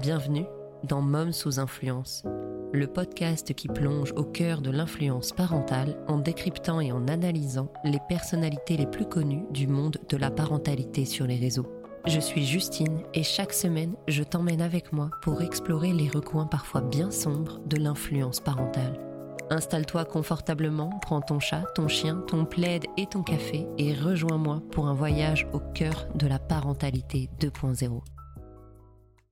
Bienvenue dans Mom sous influence, le podcast qui plonge au cœur de l'influence parentale en décryptant et en analysant les personnalités les plus connues du monde de la parentalité sur les réseaux. Je suis Justine et chaque semaine, je t'emmène avec moi pour explorer les recoins parfois bien sombres de l'influence parentale. Installe-toi confortablement, prends ton chat, ton chien, ton plaid et ton café et rejoins-moi pour un voyage au cœur de la parentalité 2.0.